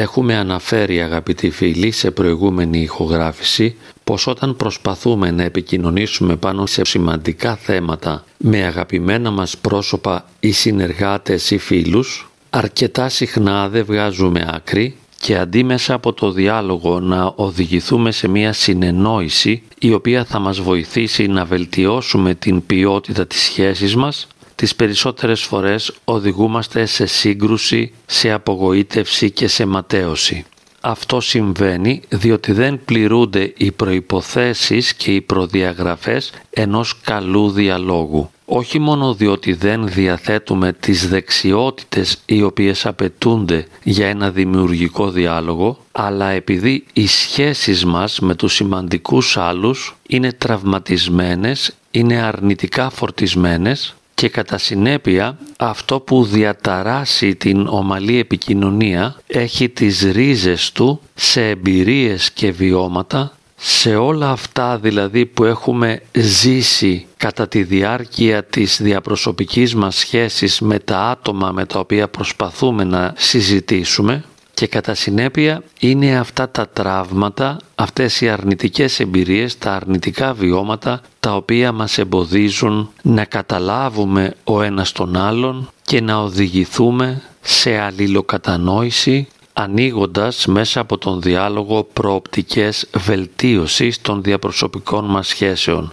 Έχουμε αναφέρει αγαπητοί φίλοι σε προηγούμενη ηχογράφηση πως όταν προσπαθούμε να επικοινωνήσουμε πάνω σε σημαντικά θέματα με αγαπημένα μας πρόσωπα ή συνεργάτες ή φίλους αρκετά συχνά δεν βγάζουμε άκρη και αντί μέσα από το διάλογο να οδηγηθούμε σε μια συνεννόηση η οποία θα μας βοηθήσει να βελτιώσουμε την ποιότητα της σχέσης μας, τις περισσότερες φορές οδηγούμαστε σε σύγκρουση, σε απογοήτευση και σε ματέωση. Αυτό συμβαίνει διότι δεν πληρούνται οι προϋποθέσεις και οι προδιαγραφές ενός καλού διαλόγου όχι μόνο διότι δεν διαθέτουμε τις δεξιότητες οι οποίες απαιτούνται για ένα δημιουργικό διάλογο, αλλά επειδή οι σχέσεις μας με τους σημαντικούς άλλους είναι τραυματισμένες, είναι αρνητικά φορτισμένες και κατά συνέπεια αυτό που διαταράσει την ομαλή επικοινωνία έχει τις ρίζες του σε εμπειρίες και βιώματα σε όλα αυτά δηλαδή που έχουμε ζήσει κατά τη διάρκεια της διαπροσωπικής μας σχέσης με τα άτομα με τα οποία προσπαθούμε να συζητήσουμε και κατά συνέπεια είναι αυτά τα τραύματα, αυτές οι αρνητικές εμπειρίες, τα αρνητικά βιώματα τα οποία μας εμποδίζουν να καταλάβουμε ο ένας τον άλλον και να οδηγηθούμε σε αλληλοκατανόηση ανοίγοντας μέσα από τον διάλογο προοπτικές βελτίωσης των διαπροσωπικών μας σχέσεων.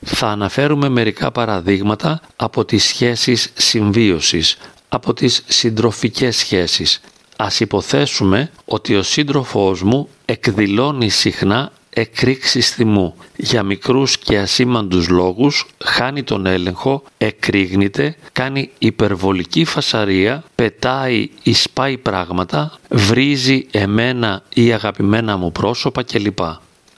Θα αναφέρουμε μερικά παραδείγματα από τις σχέσεις συμβίωσης, από τις συντροφικές σχέσεις. Ας υποθέσουμε ότι ο σύντροφός μου εκδηλώνει συχνά εκρήξεις θυμού. Για μικρούς και ασήμαντους λόγους χάνει τον έλεγχο, εκρήγνεται, κάνει υπερβολική φασαρία, πετάει ή σπάει πράγματα, βρίζει εμένα ή αγαπημένα μου πρόσωπα κλπ.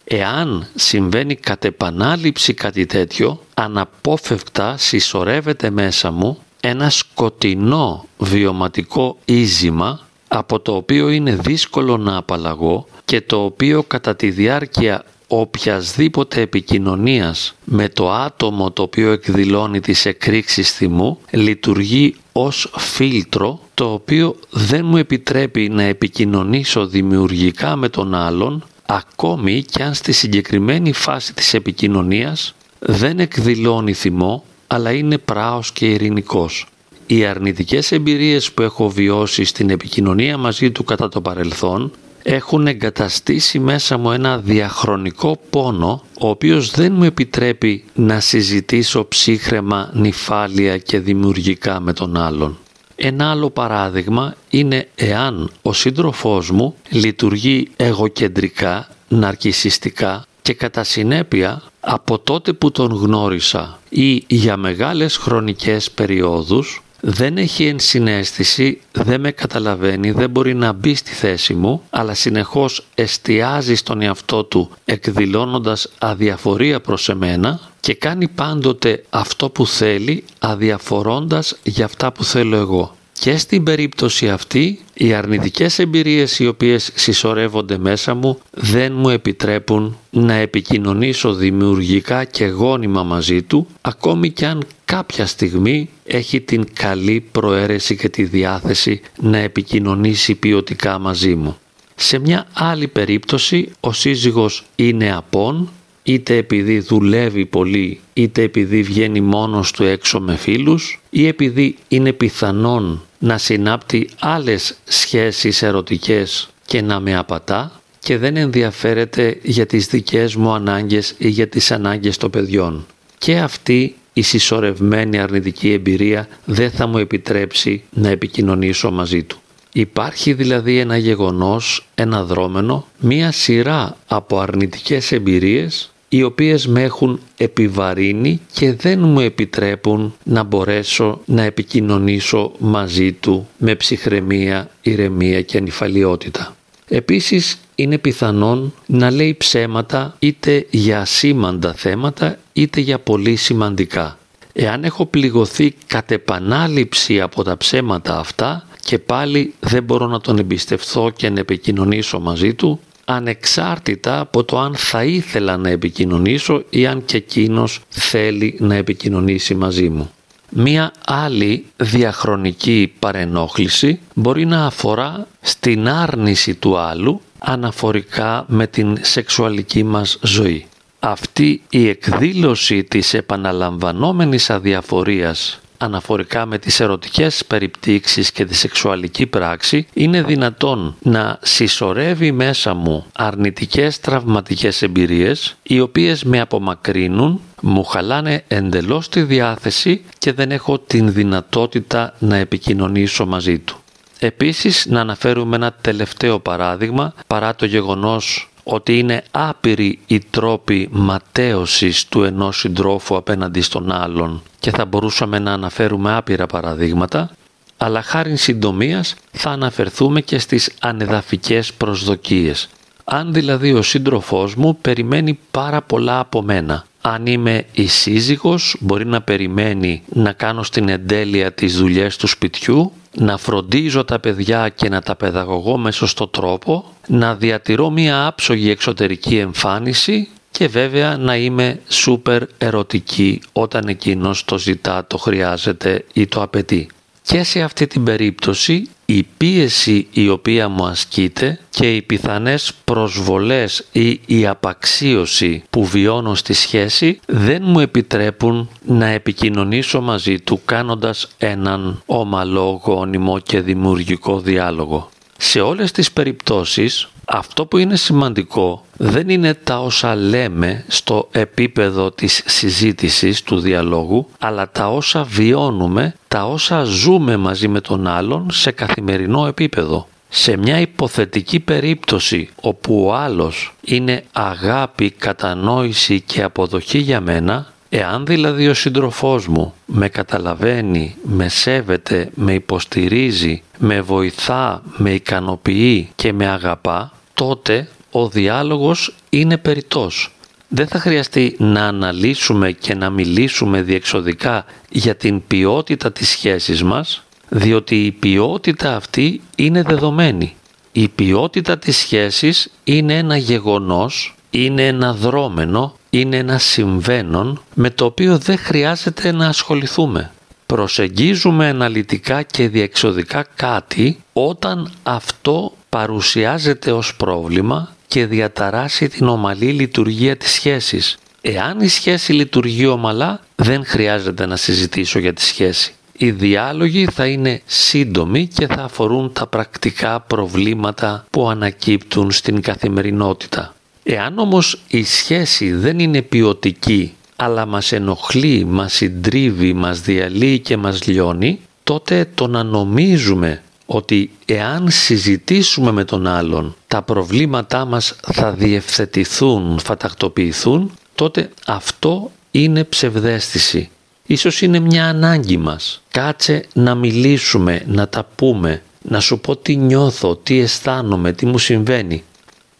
Εάν συμβαίνει κατ' επανάληψη κάτι τέτοιο, αναπόφευκτα συσσωρεύεται μέσα μου ένα σκοτεινό βιωματικό ίζημα από το οποίο είναι δύσκολο να απαλλαγώ και το οποίο κατά τη διάρκεια οποιασδήποτε επικοινωνίας με το άτομο το οποίο εκδηλώνει τις εκρήξεις θυμού λειτουργεί ως φίλτρο το οποίο δεν μου επιτρέπει να επικοινωνήσω δημιουργικά με τον άλλον ακόμη και αν στη συγκεκριμένη φάση της επικοινωνίας δεν εκδηλώνει θυμό αλλά είναι πράος και ειρηνικός οι αρνητικές εμπειρίες που έχω βιώσει στην επικοινωνία μαζί του κατά το παρελθόν έχουν εγκαταστήσει μέσα μου ένα διαχρονικό πόνο ο οποίος δεν μου επιτρέπει να συζητήσω ψύχρεμα, νυφάλια και δημιουργικά με τον άλλον. Ένα άλλο παράδειγμα είναι εάν ο σύντροφός μου λειτουργεί εγωκεντρικά, ναρκισιστικά και κατά συνέπεια από τότε που τον γνώρισα ή για μεγάλες χρονικές περιόδους δεν έχει ενσυναίσθηση, δεν με καταλαβαίνει, δεν μπορεί να μπει στη θέση μου, αλλά συνεχώς εστιάζει στον εαυτό του εκδηλώνοντας αδιαφορία προς εμένα και κάνει πάντοτε αυτό που θέλει αδιαφορώντας για αυτά που θέλω εγώ. Και στην περίπτωση αυτή οι αρνητικές εμπειρίες οι οποίες συσσωρεύονται μέσα μου δεν μου επιτρέπουν να επικοινωνήσω δημιουργικά και γόνιμα μαζί του ακόμη κι αν κάποια στιγμή έχει την καλή προαίρεση και τη διάθεση να επικοινωνήσει ποιοτικά μαζί μου. Σε μια άλλη περίπτωση ο σύζυγος είναι απόν είτε επειδή δουλεύει πολύ είτε επειδή βγαίνει μόνος του έξω με φίλους ή επειδή είναι πιθανόν να συνάπτει άλλες σχέσεις ερωτικές και να με απατά και δεν ενδιαφέρεται για τις δικές μου ανάγκες ή για τις ανάγκες των παιδιών. Και αυτή η συσσωρευμένη αρνητική εμπειρία δεν θα μου επιτρέψει να επικοινωνήσω μαζί του. Υπάρχει δηλαδή ένα γεγονός, ένα δρόμενο, μία σειρά από αρνητικές εμπειρίες οι οποίες με έχουν επιβαρύνει και δεν μου επιτρέπουν να μπορέσω να επικοινωνήσω μαζί του με ψυχραιμία, ηρεμία και ανυφαλιότητα. Επίσης είναι πιθανόν να λέει ψέματα είτε για σήμαντα θέματα είτε για πολύ σημαντικά. Εάν έχω πληγωθεί κατ' επανάληψη από τα ψέματα αυτά και πάλι δεν μπορώ να τον εμπιστευθώ και να επικοινωνήσω μαζί του, ανεξάρτητα από το αν θα ήθελα να επικοινωνήσω ή αν και εκείνος θέλει να επικοινωνήσει μαζί μου. Μία άλλη διαχρονική παρενόχληση μπορεί να αφορά στην άρνηση του άλλου αναφορικά με την σεξουαλική μας ζωή. Αυτή η εκδήλωση της επαναλαμβανόμενης αδιαφορίας αναφορικά με τις ερωτικές περιπτύξεις και τη σεξουαλική πράξη είναι δυνατόν να συσσωρεύει μέσα μου αρνητικές τραυματικές εμπειρίες οι οποίες με απομακρύνουν, μου χαλάνε εντελώς τη διάθεση και δεν έχω την δυνατότητα να επικοινωνήσω μαζί του. Επίσης να αναφέρουμε ένα τελευταίο παράδειγμα παρά το γεγονός ότι είναι άπειροι οι τρόποι ματέωσης του ενός συντρόφου απέναντι στον άλλον και θα μπορούσαμε να αναφέρουμε άπειρα παραδείγματα, αλλά χάρη συντομίας θα αναφερθούμε και στις ανεδαφικές προσδοκίες. Αν δηλαδή ο σύντροφός μου περιμένει πάρα πολλά από μένα, αν είμαι η σύζυγος μπορεί να περιμένει να κάνω στην εντέλεια τις δουλειές του σπιτιού να φροντίζω τα παιδιά και να τα παιδαγωγώ με σωστό τρόπο, να διατηρώ μία άψογη εξωτερική εμφάνιση και βέβαια να είμαι σούπερ ερωτική όταν εκείνος το ζητά, το χρειάζεται ή το απαιτεί. Και σε αυτή την περίπτωση η πίεση η οποία μου ασκείται και οι πιθανές προσβολές ή η απαξίωση που βιώνω στη σχέση δεν μου επιτρέπουν να επικοινωνήσω μαζί του κάνοντας έναν ομαλό, γόνιμο και δημιουργικό διάλογο. Σε όλες τις περιπτώσεις αυτό που είναι σημαντικό δεν είναι τα όσα λέμε στο επίπεδο της συζήτησης του διαλόγου, αλλά τα όσα βιώνουμε, τα όσα ζούμε μαζί με τον άλλον σε καθημερινό επίπεδο. Σε μια υποθετική περίπτωση όπου ο άλλος είναι αγάπη, κατανόηση και αποδοχή για μένα, Εάν δηλαδή ο σύντροφός μου με καταλαβαίνει, με σέβεται, με υποστηρίζει, με βοηθά, με ικανοποιεί και με αγαπά, τότε ο διάλογος είναι περιττός. Δεν θα χρειαστεί να αναλύσουμε και να μιλήσουμε διεξοδικά για την ποιότητα της σχέσης μας, διότι η ποιότητα αυτή είναι δεδομένη. Η ποιότητα της σχέσης είναι ένα γεγονός, είναι ένα δρόμενο, είναι ένα συμβαίνον με το οποίο δεν χρειάζεται να ασχοληθούμε. Προσεγγίζουμε αναλυτικά και διεξοδικά κάτι όταν αυτό παρουσιάζεται ως πρόβλημα και διαταράσει την ομαλή λειτουργία της σχέσης. Εάν η σχέση λειτουργεί ομαλά, δεν χρειάζεται να συζητήσω για τη σχέση. Οι διάλογοι θα είναι σύντομοι και θα αφορούν τα πρακτικά προβλήματα που ανακύπτουν στην καθημερινότητα. Εάν όμως η σχέση δεν είναι ποιοτική αλλά μας ενοχλεί, μας συντρίβει, μας διαλύει και μας λιώνει, τότε το να νομίζουμε ότι εάν συζητήσουμε με τον άλλον τα προβλήματά μας θα διευθετηθούν, θα τακτοποιηθούν, τότε αυτό είναι ψευδέστηση. Ίσως είναι μια ανάγκη μας. Κάτσε να μιλήσουμε, να τα πούμε, να σου πω τι νιώθω, τι αισθάνομαι, τι μου συμβαίνει.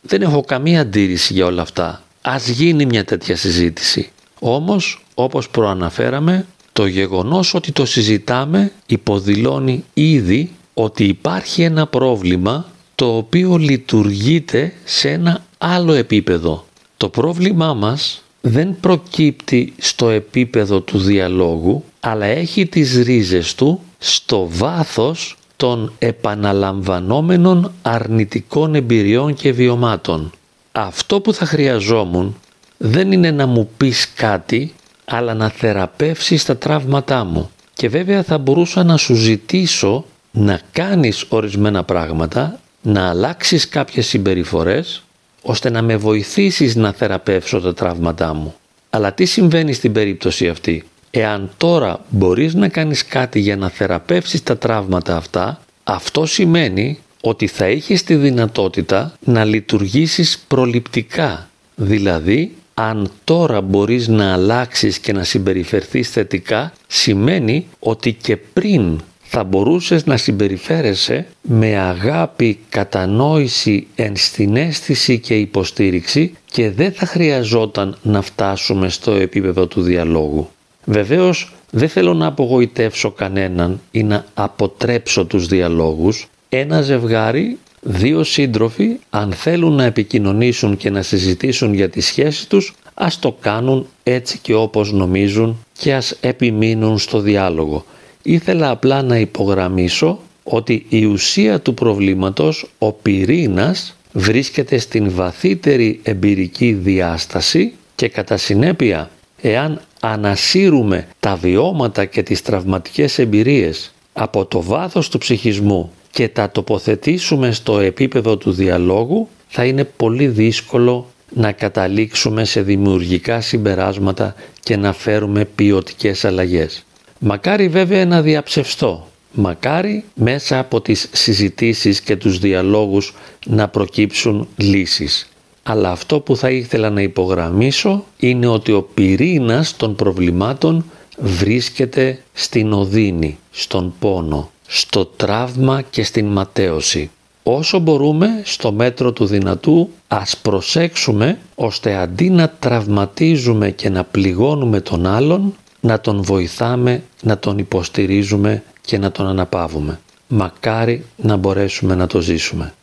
Δεν έχω καμία αντίρρηση για όλα αυτά. Ας γίνει μια τέτοια συζήτηση. Όμως, όπως προαναφέραμε, το γεγονός ότι το συζητάμε υποδηλώνει ήδη ότι υπάρχει ένα πρόβλημα το οποίο λειτουργείται σε ένα άλλο επίπεδο. Το πρόβλημά μας δεν προκύπτει στο επίπεδο του διαλόγου, αλλά έχει τις ρίζες του στο βάθος των επαναλαμβανόμενων αρνητικών εμπειριών και βιωμάτων. Αυτό που θα χρειαζόμουν δεν είναι να μου πεις κάτι, αλλά να θεραπεύσεις τα τραύματά μου. Και βέβαια θα μπορούσα να σου ζητήσω να κάνεις ορισμένα πράγματα, να αλλάξεις κάποιες συμπεριφορές, ώστε να με βοηθήσεις να θεραπεύσω τα τραύματά μου. Αλλά τι συμβαίνει στην περίπτωση αυτή; Εάν τώρα μπορείς να κάνεις κάτι για να θεραπεύσεις τα τραύματα αυτά, αυτό σημαίνει ότι θα έχεις τη δυνατότητα να λειτουργήσεις προληπτικά. Δηλαδή, αν τώρα μπορείς να αλλάξεις και να συμπεριφερθείς θετικά, σημαίνει ότι και πριν θα μπορούσες να συμπεριφέρεσαι με αγάπη, κατανόηση, ενστιναίσθηση και υποστήριξη και δεν θα χρειαζόταν να φτάσουμε στο επίπεδο του διαλόγου. Βεβαίως δεν θέλω να απογοητεύσω κανέναν ή να αποτρέψω τους διαλόγους. Ένα ζευγάρι, δύο σύντροφοι, αν θέλουν να επικοινωνήσουν και να συζητήσουν για τη σχέση τους, ας το κάνουν έτσι και όπως νομίζουν και ας επιμείνουν στο διάλογο. Ήθελα απλά να υπογραμμίσω ότι η ουσία του προβλήματος, ο πυρήνας, βρίσκεται στην βαθύτερη εμπειρική διάσταση και κατά συνέπεια εάν ανασύρουμε τα βιώματα και τις τραυματικές εμπειρίες από το βάθος του ψυχισμού και τα τοποθετήσουμε στο επίπεδο του διαλόγου θα είναι πολύ δύσκολο να καταλήξουμε σε δημιουργικά συμπεράσματα και να φέρουμε ποιοτικές αλλαγές. Μακάρι βέβαια να διαψευστώ. Μακάρι μέσα από τις συζητήσεις και τους διαλόγους να προκύψουν λύσεις. Αλλά αυτό που θα ήθελα να υπογραμμίσω είναι ότι ο πυρήνας των προβλημάτων βρίσκεται στην οδύνη, στον πόνο, στο τραύμα και στην ματέωση. Όσο μπορούμε στο μέτρο του δυνατού ας προσέξουμε ώστε αντί να τραυματίζουμε και να πληγώνουμε τον άλλον να τον βοηθάμε, να τον υποστηρίζουμε και να τον αναπαύουμε. Μακάρι να μπορέσουμε να το ζήσουμε.